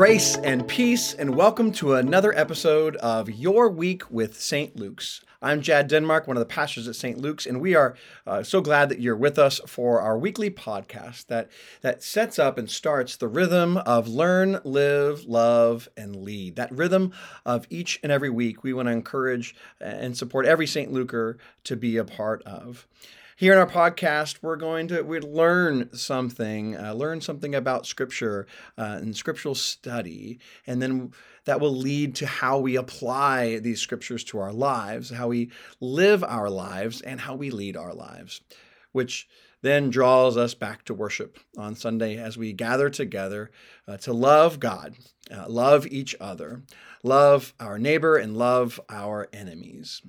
Grace and peace, and welcome to another episode of Your Week with St. Luke's. I'm Jad Denmark, one of the pastors at St. Luke's, and we are uh, so glad that you're with us for our weekly podcast that, that sets up and starts the rhythm of learn, live, love, and lead. That rhythm of each and every week we want to encourage and support every St. Luker to be a part of. Here in our podcast, we're going to we learn something, uh, learn something about Scripture uh, and scriptural study, and then that will lead to how we apply these scriptures to our lives, how we live our lives, and how we lead our lives, which then draws us back to worship on Sunday as we gather together uh, to love God, uh, love each other, love our neighbor, and love our enemies.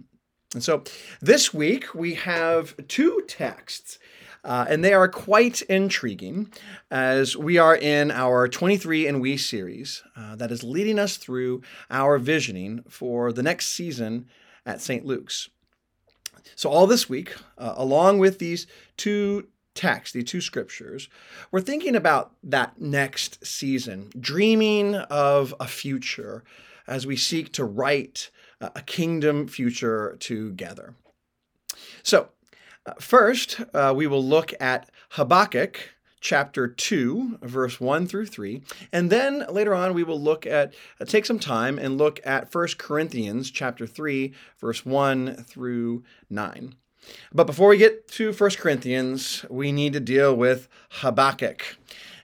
And so this week we have two texts, uh, and they are quite intriguing as we are in our 23 and We series uh, that is leading us through our visioning for the next season at St. Luke's. So, all this week, uh, along with these two texts, these two scriptures, we're thinking about that next season, dreaming of a future as we seek to write a kingdom future together. So, uh, first, uh, we will look at Habakkuk chapter 2, verse 1 through 3. And then later on, we will look at, uh, take some time and look at 1 Corinthians chapter 3, verse 1 through 9. But before we get to 1 Corinthians, we need to deal with Habakkuk.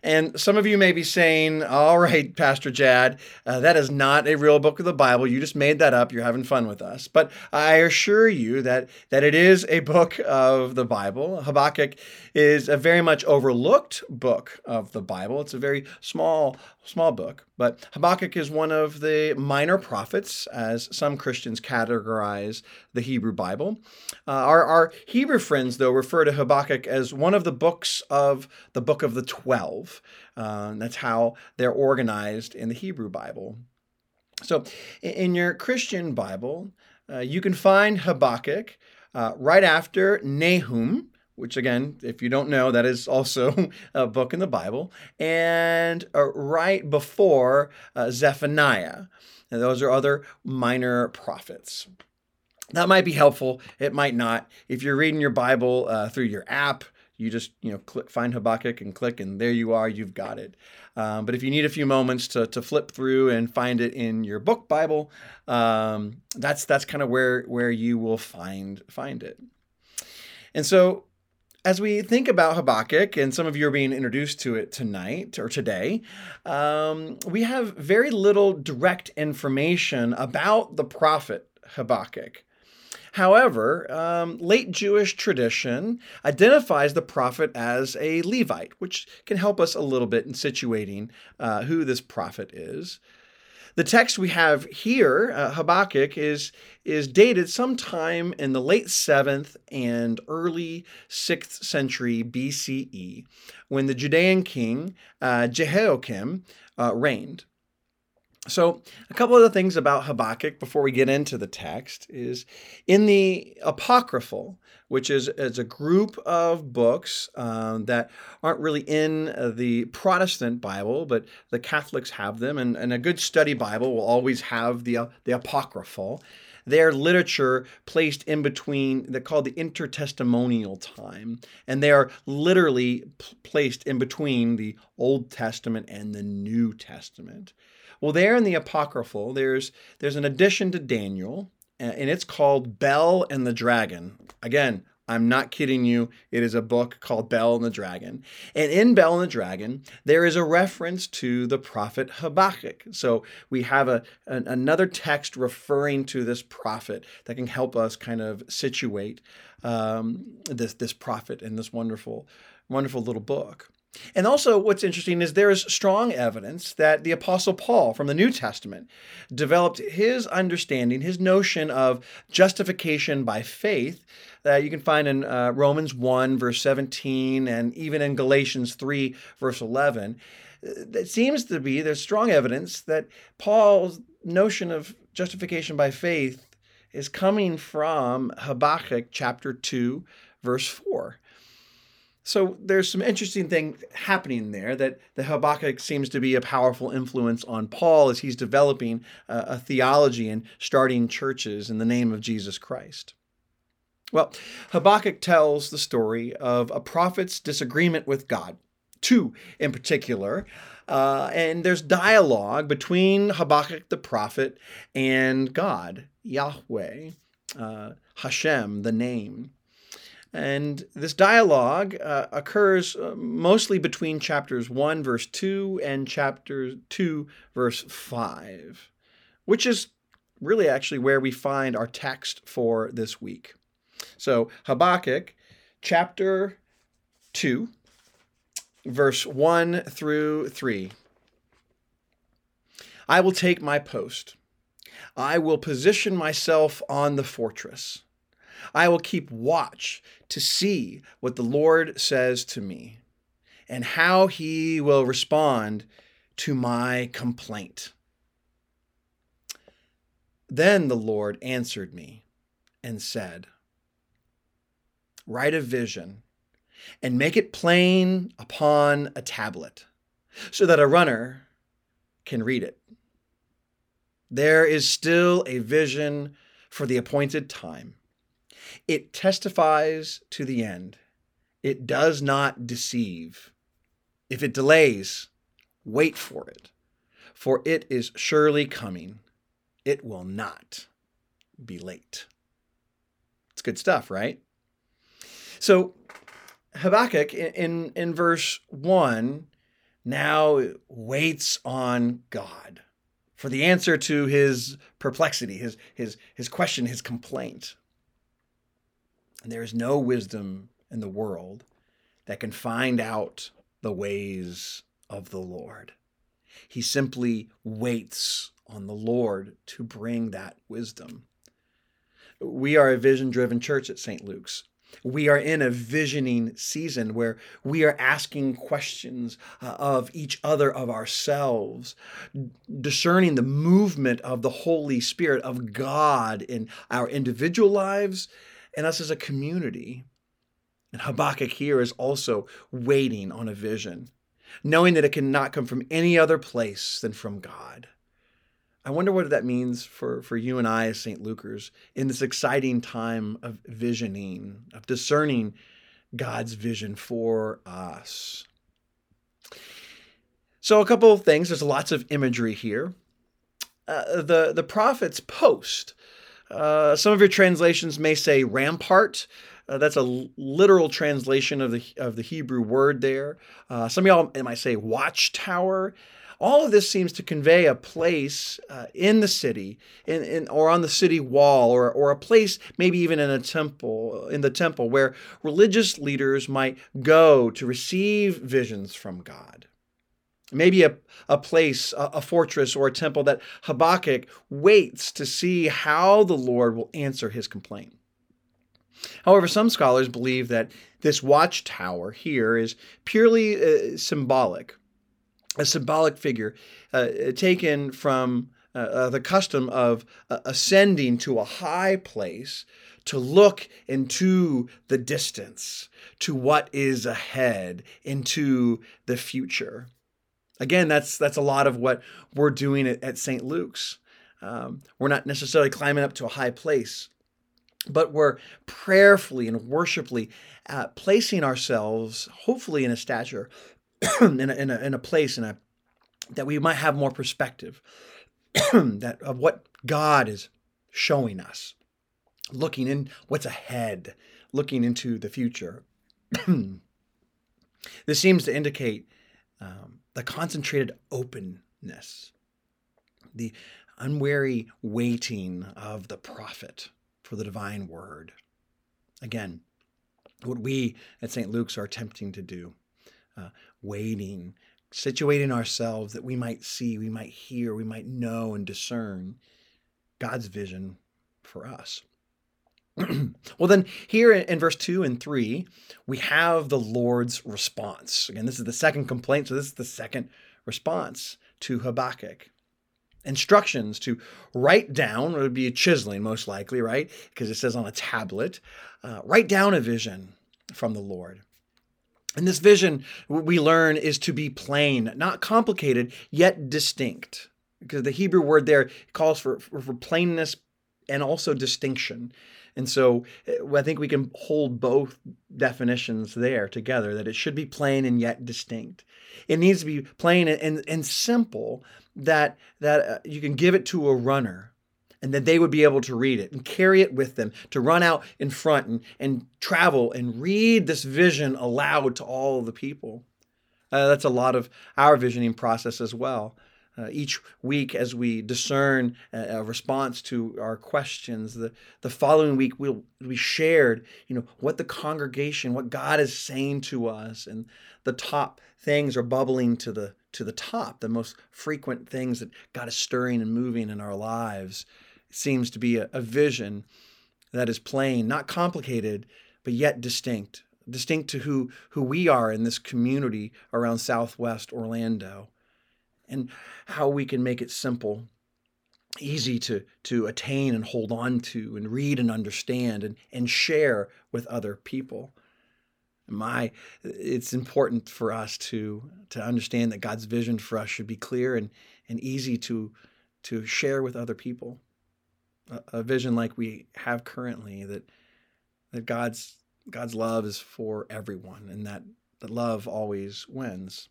And some of you may be saying, all right, Pastor Jad, uh, that is not a real book of the Bible. You just made that up. You're having fun with us. But I assure you that, that it is a book of the Bible. Habakkuk is a very much overlooked book of the Bible. It's a very small, small book. But Habakkuk is one of the minor prophets, as some Christians categorize the Hebrew Bible. Uh, our, our Hebrew friends, though, refer to Habakkuk as one of the books of the book of the Twelve. Uh, that's how they're organized in the Hebrew Bible. So, in your Christian Bible, uh, you can find Habakkuk uh, right after Nahum, which again, if you don't know, that is also a book in the Bible, and uh, right before uh, Zephaniah. And those are other minor prophets. That might be helpful. It might not. If you're reading your Bible uh, through your app, you just you know click, find Habakkuk and click, and there you are. You've got it. Um, but if you need a few moments to, to flip through and find it in your book Bible, um, that's that's kind of where where you will find find it. And so as we think about Habakkuk, and some of you are being introduced to it tonight or today, um, we have very little direct information about the prophet Habakkuk. However, um, late Jewish tradition identifies the prophet as a Levite, which can help us a little bit in situating uh, who this prophet is. The text we have here, uh, Habakkuk, is, is dated sometime in the late 7th and early 6th century BCE when the Judean king uh, Jehoiakim uh, reigned. So, a couple of the things about Habakkuk before we get into the text is in the Apocryphal, which is, is a group of books um, that aren't really in the Protestant Bible, but the Catholics have them, and, and a good study Bible will always have the, uh, the Apocryphal. Their literature placed in between, they're called the intertestamental time, and they are literally placed in between the Old Testament and the New Testament. Well, there in the Apocryphal, there's there's an addition to Daniel, and it's called Bel and the Dragon. Again, I'm not kidding you. It is a book called Bel and the Dragon. And in Bel and the Dragon, there is a reference to the prophet Habakkuk. So we have a, an, another text referring to this prophet that can help us kind of situate um, this, this prophet in this wonderful, wonderful little book. And also, what's interesting is there is strong evidence that the Apostle Paul from the New Testament developed his understanding, his notion of justification by faith that you can find in uh, Romans 1, verse 17, and even in Galatians 3, verse 11. It seems to be there's strong evidence that Paul's notion of justification by faith is coming from Habakkuk chapter 2, verse 4. So there's some interesting thing happening there that the Habakkuk seems to be a powerful influence on Paul as he's developing a, a theology and starting churches in the name of Jesus Christ. Well, Habakkuk tells the story of a prophet's disagreement with God, two in particular. Uh, and there's dialogue between Habakkuk the prophet and God, Yahweh, uh, Hashem, the name. And this dialogue uh, occurs uh, mostly between chapters 1, verse 2, and chapter 2, verse 5, which is really actually where we find our text for this week. So, Habakkuk chapter 2, verse 1 through 3. I will take my post. I will position myself on the fortress. I will keep watch to see what the Lord says to me and how he will respond to my complaint. Then the Lord answered me and said, Write a vision and make it plain upon a tablet so that a runner can read it. There is still a vision for the appointed time. It testifies to the end. It does not deceive. If it delays, wait for it, for it is surely coming. It will not be late. It's good stuff, right? So Habakkuk in, in, in verse 1 now waits on God for the answer to his perplexity, his, his, his question, his complaint. There is no wisdom in the world that can find out the ways of the Lord. He simply waits on the Lord to bring that wisdom. We are a vision driven church at St. Luke's. We are in a visioning season where we are asking questions uh, of each other, of ourselves, discerning the movement of the Holy Spirit, of God in our individual lives and us as a community. And Habakkuk here is also waiting on a vision, knowing that it cannot come from any other place than from God. I wonder what that means for, for you and I as St. Lukers in this exciting time of visioning, of discerning God's vision for us. So, a couple of things. There's lots of imagery here. Uh, the the prophet's post. Uh, some of your translations may say rampart. Uh, that's a literal translation of the of the Hebrew word there. Uh, some of y'all might say watchtower. All of this seems to convey a place uh, in the city, in, in, or on the city wall, or, or a place maybe even in a temple, in the temple, where religious leaders might go to receive visions from God. Maybe a, a place, a, a fortress, or a temple that Habakkuk waits to see how the Lord will answer his complaint. However, some scholars believe that this watchtower here is purely uh, symbolic a symbolic figure uh, taken from uh, uh, the custom of uh, ascending to a high place to look into the distance, to what is ahead, into the future. Again, that's that's a lot of what we're doing at, at St. Luke's. Um, we're not necessarily climbing up to a high place, but we're prayerfully and worshipfully uh, placing ourselves, hopefully, in a stature in, a, in, a, in a place in a, that we might have more perspective that of what God is showing us, looking in what's ahead, looking into the future. this seems to indicate um, the concentrated openness, the unwary waiting of the prophet for the divine word. Again, what we at St. Luke's are attempting to do uh, waiting, situating ourselves that we might see, we might hear, we might know and discern God's vision for us. well, then, here in verse 2 and 3, we have the Lord's response. Again, this is the second complaint, so this is the second response to Habakkuk. Instructions to write down, it would be a chiseling most likely, right? Because it says on a tablet, uh, write down a vision from the Lord. And this vision, we learn, is to be plain, not complicated, yet distinct. Because the Hebrew word there calls for, for plainness and also distinction. And so uh, I think we can hold both definitions there together that it should be plain and yet distinct. It needs to be plain and, and, and simple that, that uh, you can give it to a runner and that they would be able to read it and carry it with them to run out in front and, and travel and read this vision aloud to all the people. Uh, that's a lot of our visioning process as well. Uh, each week, as we discern a, a, response to our questions, the, the following week we'll we shared, you know, what the congregation, what God is saying to us, and the top things are bubbling to the to the top, the most frequent things that God is stirring and moving in our lives seems to be a, a vision that is plain, not complicated, but yet distinct, distinct to who, who we are in this community around Southwest Orlando, and how we can make it simple, easy to, to attain and hold on to, and read and understand, and, and share with other people. My, it's important for us to to understand that God's vision for us should be clear and, and easy to to share with other people a vision like we have currently that that God's God's love is for everyone and that that love always wins.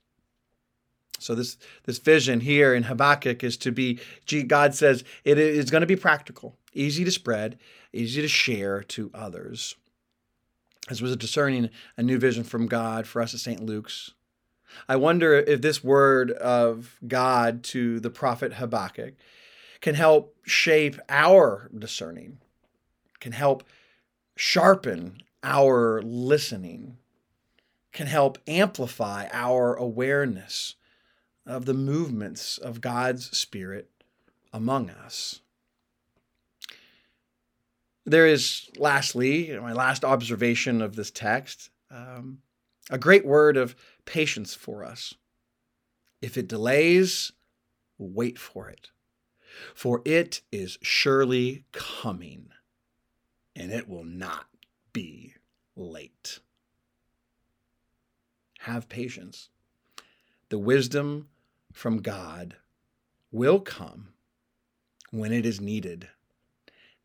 So this this vision here in Habakkuk is to be God says it is going to be practical, easy to spread, easy to share to others. As was discerning a new vision from God for us at St. Luke's. I wonder if this word of God to the prophet Habakkuk can help shape our discerning, can help sharpen our listening, can help amplify our awareness of the movements of God's Spirit among us. There is, lastly, my last observation of this text, um, a great word of patience for us. If it delays, wait for it for it is surely coming, and it will not be late. Have patience. The wisdom from God will come when it is needed.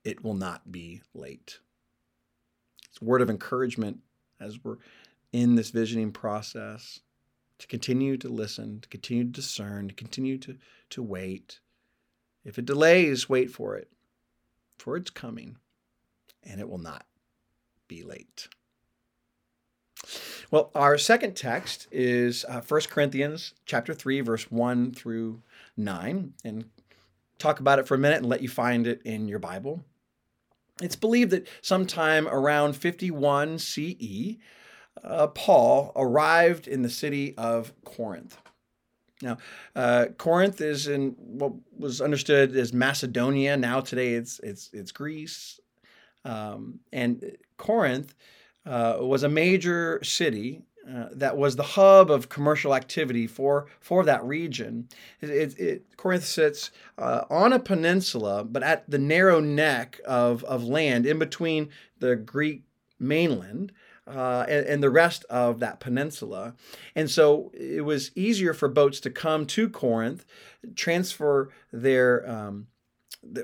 It will not be late. It's a word of encouragement as we're in this visioning process to continue to listen, to continue to discern, to continue to, to wait, if it delays, wait for it, for it's coming, and it will not be late. Well, our second text is uh, 1 Corinthians chapter 3, verse 1 through 9, and talk about it for a minute and let you find it in your Bible. It's believed that sometime around 51 CE, uh, Paul arrived in the city of Corinth. Now, uh, Corinth is in what was understood as Macedonia. Now, today it's it's it's Greece, um, and Corinth uh, was a major city uh, that was the hub of commercial activity for for that region. It, it, it, Corinth sits uh, on a peninsula, but at the narrow neck of of land in between the Greek mainland uh, and, and, the rest of that peninsula. And so it was easier for boats to come to Corinth, transfer their um,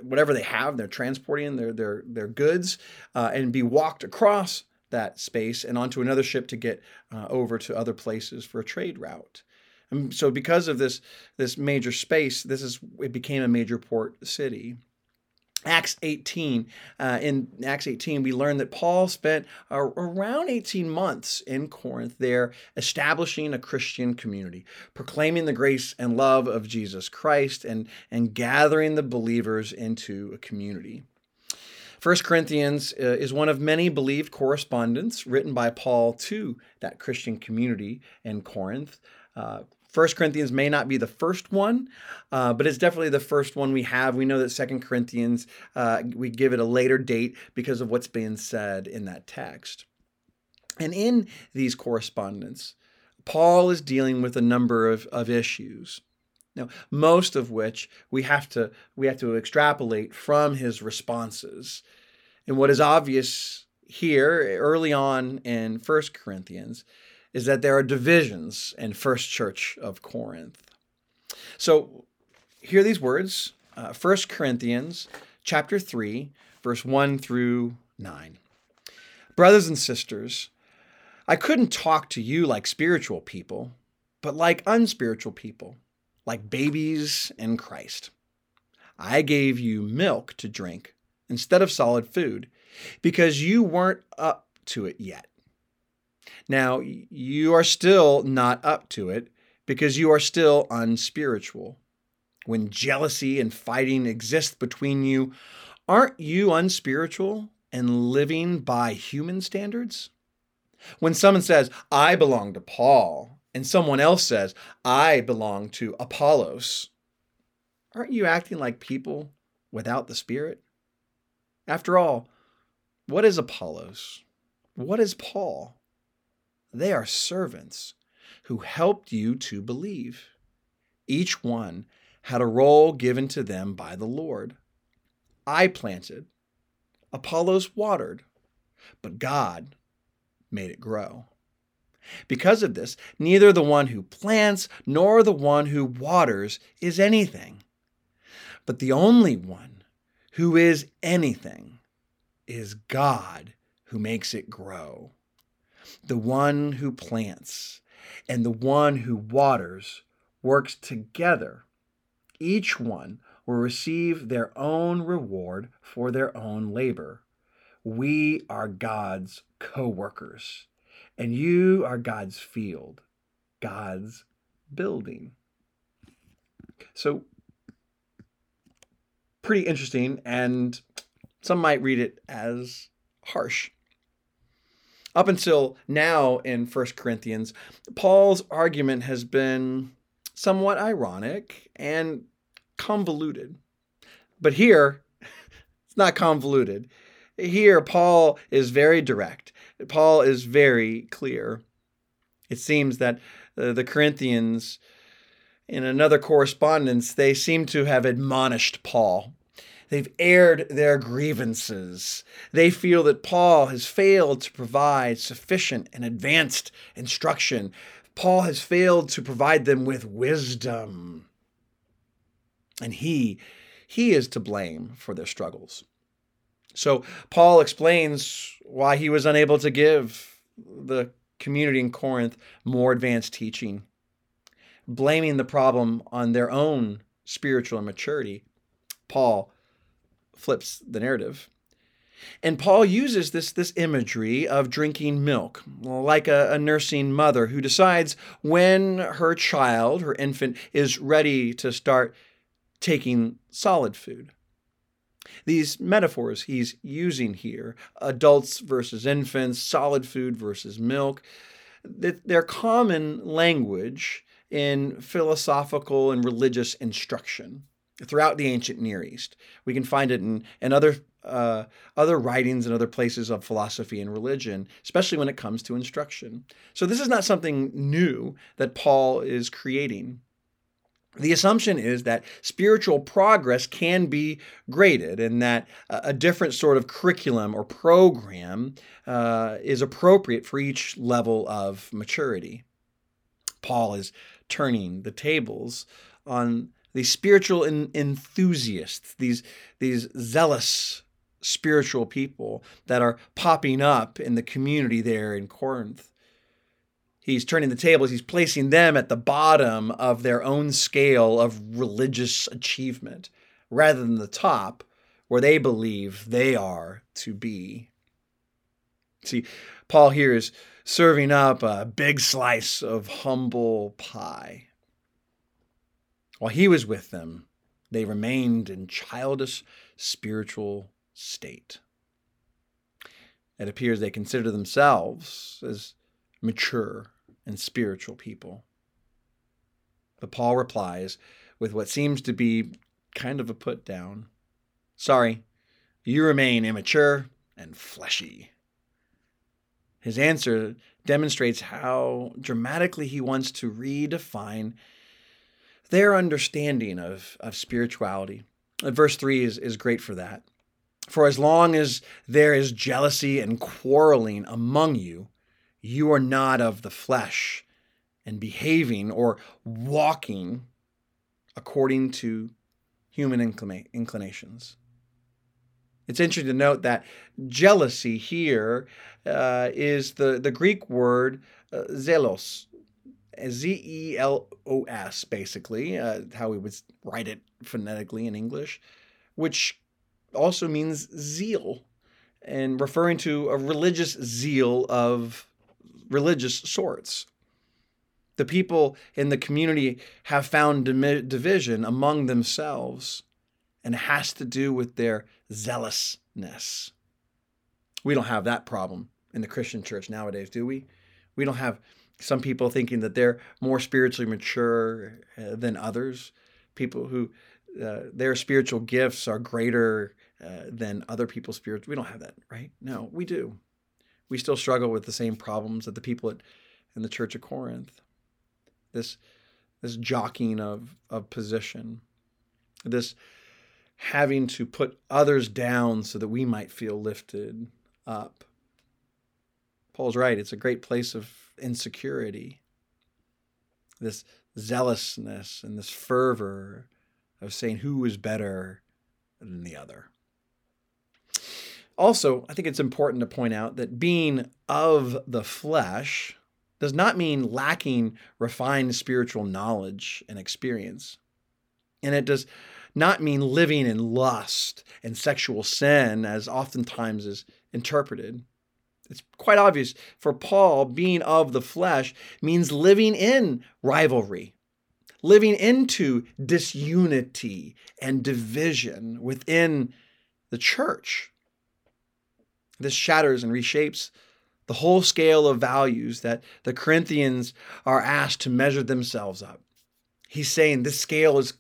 whatever they have, they're transporting their their their goods, uh, and be walked across that space and onto another ship to get uh, over to other places for a trade route. And so because of this this major space, this is it became a major port city. Acts 18. Uh, in Acts 18, we learn that Paul spent around 18 months in Corinth there establishing a Christian community, proclaiming the grace and love of Jesus Christ, and, and gathering the believers into a community. 1 Corinthians uh, is one of many believed correspondence written by Paul to that Christian community in Corinth. Uh, First Corinthians may not be the first one, uh, but it's definitely the first one we have. We know that Second Corinthians, uh, we give it a later date because of what's being said in that text. And in these correspondence, Paul is dealing with a number of, of issues. Now, most of which we have to we have to extrapolate from his responses. And what is obvious here early on in First Corinthians is that there are divisions in First Church of Corinth. So hear these words, uh, 1 Corinthians chapter 3, verse 1 through 9. Brothers and sisters, I couldn't talk to you like spiritual people, but like unspiritual people, like babies in Christ. I gave you milk to drink instead of solid food because you weren't up to it yet. Now, you are still not up to it because you are still unspiritual. When jealousy and fighting exist between you, aren't you unspiritual and living by human standards? When someone says, I belong to Paul, and someone else says, I belong to Apollos, aren't you acting like people without the Spirit? After all, what is Apollos? What is Paul? They are servants who helped you to believe. Each one had a role given to them by the Lord. I planted, Apollos watered, but God made it grow. Because of this, neither the one who plants nor the one who waters is anything, but the only one who is anything is God who makes it grow. The one who plants and the one who waters works together. Each one will receive their own reward for their own labor. We are God's co workers, and you are God's field, God's building. So, pretty interesting, and some might read it as harsh. Up until now in 1 Corinthians, Paul's argument has been somewhat ironic and convoluted. But here, it's not convoluted. Here, Paul is very direct. Paul is very clear. It seems that uh, the Corinthians, in another correspondence, they seem to have admonished Paul They've aired their grievances. They feel that Paul has failed to provide sufficient and advanced instruction. Paul has failed to provide them with wisdom. And he, he is to blame for their struggles. So Paul explains why he was unable to give the community in Corinth more advanced teaching, blaming the problem on their own spiritual immaturity. Paul flips the narrative. And Paul uses this, this imagery of drinking milk, like a, a, nursing mother who decides when her child, her infant, is ready to start taking solid food. These metaphors he's using here adults versus infants, solid food versus milk they're common language in philosophical and religious instruction throughout the ancient Near East. We can find it in, in other uh, other writings and other places of philosophy and religion, especially when it comes to instruction. So this is not something new that Paul is creating. The assumption is that spiritual progress can be graded and that a different sort of curriculum or program uh, is appropriate for each level of maturity. Paul is turning the tables on these spiritual enthusiasts, these, these zealous spiritual people that are popping up in the community there in Corinth. He's turning the tables, he's placing them at the bottom of their own scale of religious achievement rather than the top where they believe they are to be. See, Paul here is serving up a big slice of humble pie. While he was with them, they remained in childish spiritual state. It appears they consider themselves as mature and spiritual people. But Paul replies with what seems to be kind of a put down Sorry, you remain immature and fleshy. His answer demonstrates how dramatically he wants to redefine their understanding of, of spirituality. Uh, verse 3 is, is great for that. For as long as there is jealousy and quarreling among you, you are not of the flesh and behaving or walking according to human inclinations. It's interesting to note that jealousy here uh, is the, the Greek word uh, zelos, Z E L O S, basically, uh, how we would write it phonetically in English, which also means zeal and referring to a religious zeal of religious sorts. The people in the community have found division among themselves, and has to do with their zealousness. We don't have that problem in the Christian church nowadays, do we? We don't have some people thinking that they're more spiritually mature uh, than others, people who uh, their spiritual gifts are greater uh, than other people's spirits. We don't have that, right? No, we do. We still struggle with the same problems that the people at, in the church of Corinth. This this jockeying of of position, this having to put others down so that we might feel lifted up. Paul's right. It's a great place of insecurity. This zealousness and this fervor of saying who is better than the other. Also, I think it's important to point out that being of the flesh does not mean lacking refined spiritual knowledge and experience. And it does not mean living in lust and sexual sin, as oftentimes is interpreted. It's quite obvious for Paul, being of the flesh means living in rivalry, living into disunity and division within the church. This shatters and reshapes the whole scale of values that the Corinthians are asked to measure themselves up. He's saying this scale is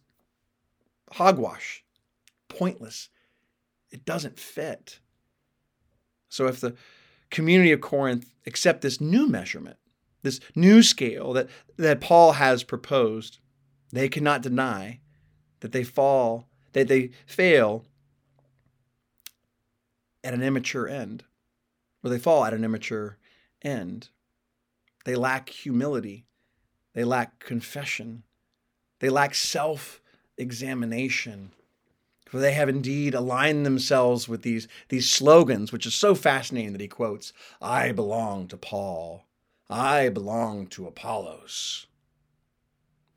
hogwash, pointless. It doesn't fit. So if the community of Corinth accept this new measurement, this new scale that, that Paul has proposed, they cannot deny that they fall, that they fail at an immature end, or they fall at an immature end. They lack humility. They lack confession. They lack self examination. For they have indeed aligned themselves with these, these slogans, which is so fascinating that he quotes I belong to Paul. I belong to Apollos.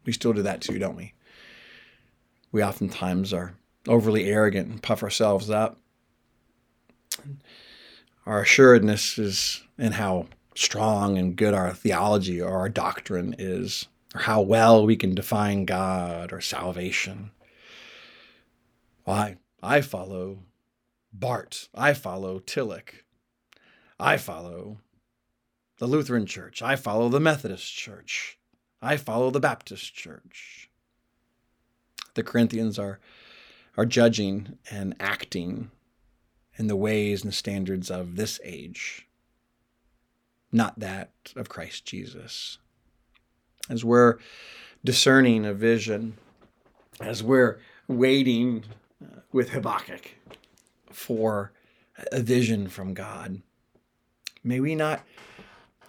We still do that too, don't we? We oftentimes are overly arrogant and puff ourselves up. Our assuredness is in how strong and good our theology or our doctrine is, or how well we can define God or salvation. Why, I follow Barth. I follow Tillich. I follow the Lutheran Church. I follow the Methodist Church. I follow the Baptist Church. The Corinthians are, are judging and acting in the ways and standards of this age, not that of Christ Jesus. As we're discerning a vision, as we're waiting uh, with Habakkuk for a vision from God, may we not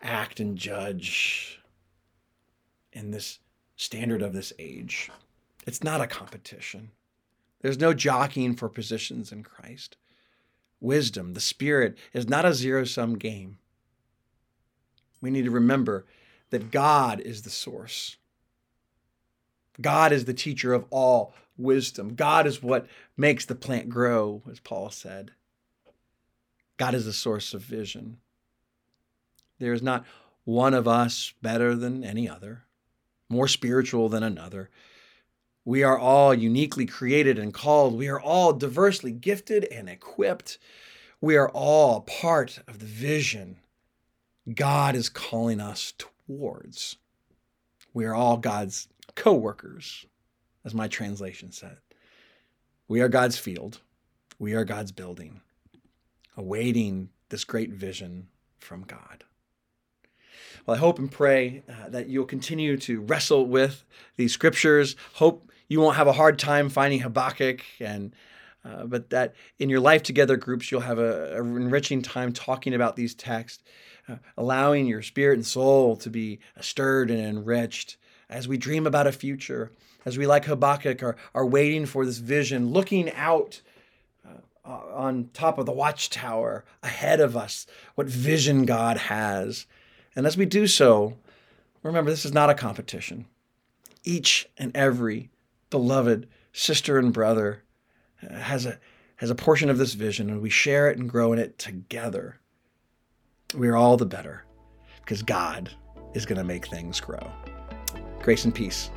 act and judge in this standard of this age. It's not a competition. There's no jockeying for positions in Christ. Wisdom, the Spirit, is not a zero sum game. We need to remember that God is the source. God is the teacher of all wisdom. God is what makes the plant grow, as Paul said. God is the source of vision. There is not one of us better than any other more spiritual than another. We are all uniquely created and called. We are all diversely gifted and equipped. We are all part of the vision God is calling us towards. We are all God's co workers, as my translation said. We are God's field. We are God's building, awaiting this great vision from God. Well, I hope and pray uh, that you'll continue to wrestle with these scriptures. Hope you won't have a hard time finding Habakkuk and uh, but that in your life together groups you'll have a, a, enriching time talking about these texts uh, allowing your spirit and soul to be stirred and enriched as we dream about a future, as we, like Habakkuk, are, are waiting for this vision, looking out uh, on top of the watchtower ahead of us, what vision God has. And as we do so, remember this is not a competition. Each and every beloved sister and brother has a has a portion of this vision and we share it and grow in it together. We are all the better because God is going to make things grow. Grace and peace